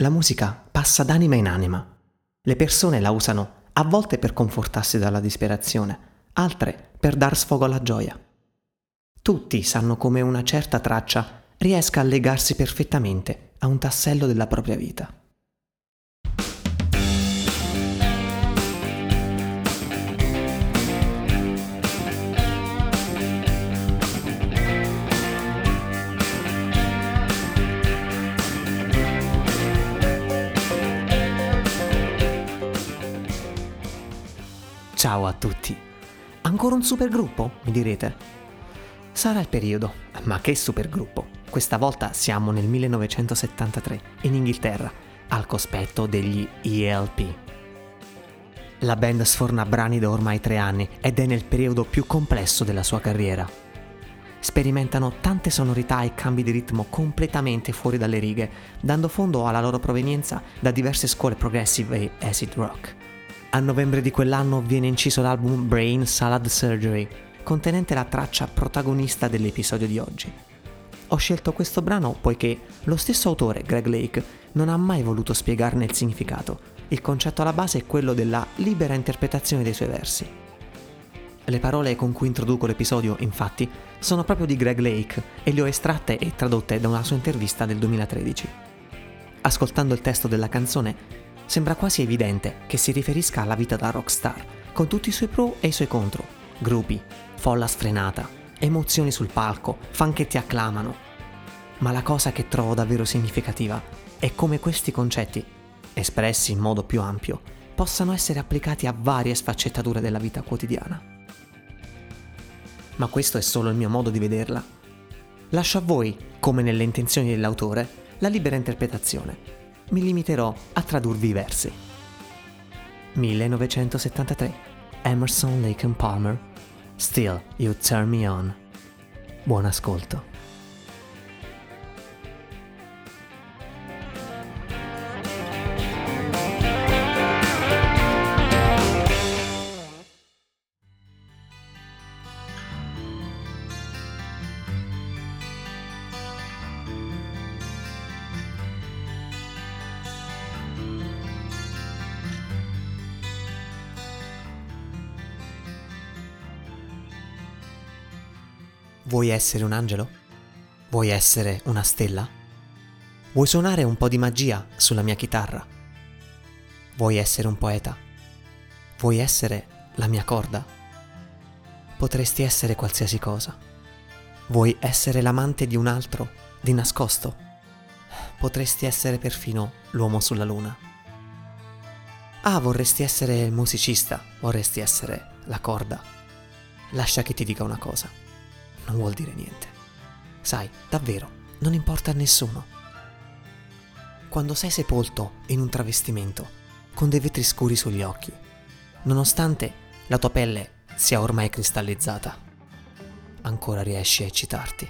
La musica passa d'anima in anima. Le persone la usano a volte per confortarsi dalla disperazione, altre per dar sfogo alla gioia. Tutti sanno come una certa traccia riesca a legarsi perfettamente a un tassello della propria vita. Ciao a tutti. Ancora un supergruppo, mi direte? Sarà il periodo, ma che supergruppo? Questa volta siamo nel 1973, in Inghilterra, al cospetto degli ELP. La band sforna brani da ormai tre anni ed è nel periodo più complesso della sua carriera. Sperimentano tante sonorità e cambi di ritmo completamente fuori dalle righe, dando fondo alla loro provenienza da diverse scuole progressive e acid rock. A novembre di quell'anno viene inciso l'album Brain Salad Surgery, contenente la traccia protagonista dell'episodio di oggi. Ho scelto questo brano poiché lo stesso autore, Greg Lake, non ha mai voluto spiegarne il significato. Il concetto alla base è quello della libera interpretazione dei suoi versi. Le parole con cui introduco l'episodio, infatti, sono proprio di Greg Lake e le ho estratte e tradotte da una sua intervista del 2013. Ascoltando il testo della canzone, sembra quasi evidente che si riferisca alla vita da rockstar, con tutti i suoi pro e i suoi contro, gruppi, folla sfrenata, emozioni sul palco, fan che ti acclamano. Ma la cosa che trovo davvero significativa è come questi concetti, espressi in modo più ampio, possano essere applicati a varie sfaccettature della vita quotidiana. Ma questo è solo il mio modo di vederla. Lascio a voi, come nelle intenzioni dell'autore, la libera interpretazione mi limiterò a tradurvi i versi. 1973 Emerson Lake and Palmer Still You Turn Me On. Buon ascolto. Vuoi essere un angelo? Vuoi essere una stella? Vuoi suonare un po' di magia sulla mia chitarra? Vuoi essere un poeta? Vuoi essere la mia corda? Potresti essere qualsiasi cosa. Vuoi essere l'amante di un altro, di nascosto? Potresti essere perfino l'uomo sulla luna. Ah, vorresti essere il musicista, vorresti essere la corda. Lascia che ti dica una cosa non vuol dire niente. Sai, davvero, non importa a nessuno. Quando sei sepolto in un travestimento, con dei vetri scuri sugli occhi, nonostante la tua pelle sia ormai cristallizzata, ancora riesci a eccitarti.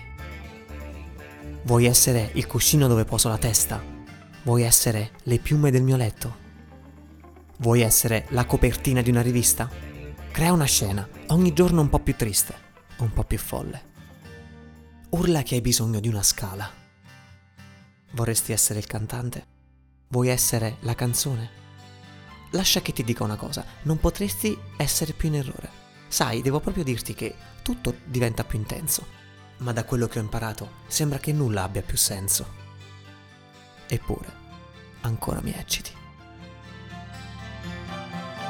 Vuoi essere il cuscino dove poso la testa? Vuoi essere le piume del mio letto? Vuoi essere la copertina di una rivista? Crea una scena, ogni giorno un po' più triste, un po' più folle. Urla che hai bisogno di una scala. Vorresti essere il cantante? Vuoi essere la canzone? Lascia che ti dica una cosa, non potresti essere più in errore. Sai, devo proprio dirti che tutto diventa più intenso, ma da quello che ho imparato sembra che nulla abbia più senso. Eppure, ancora mi ecciti.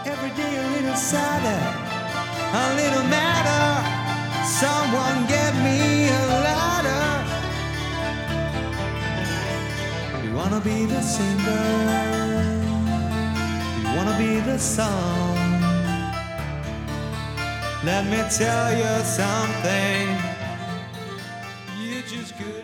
Every day a little sadder, a little madder. Someone get me a ladder. You wanna be the singer? You wanna be the song? Let me tell you something. You just could.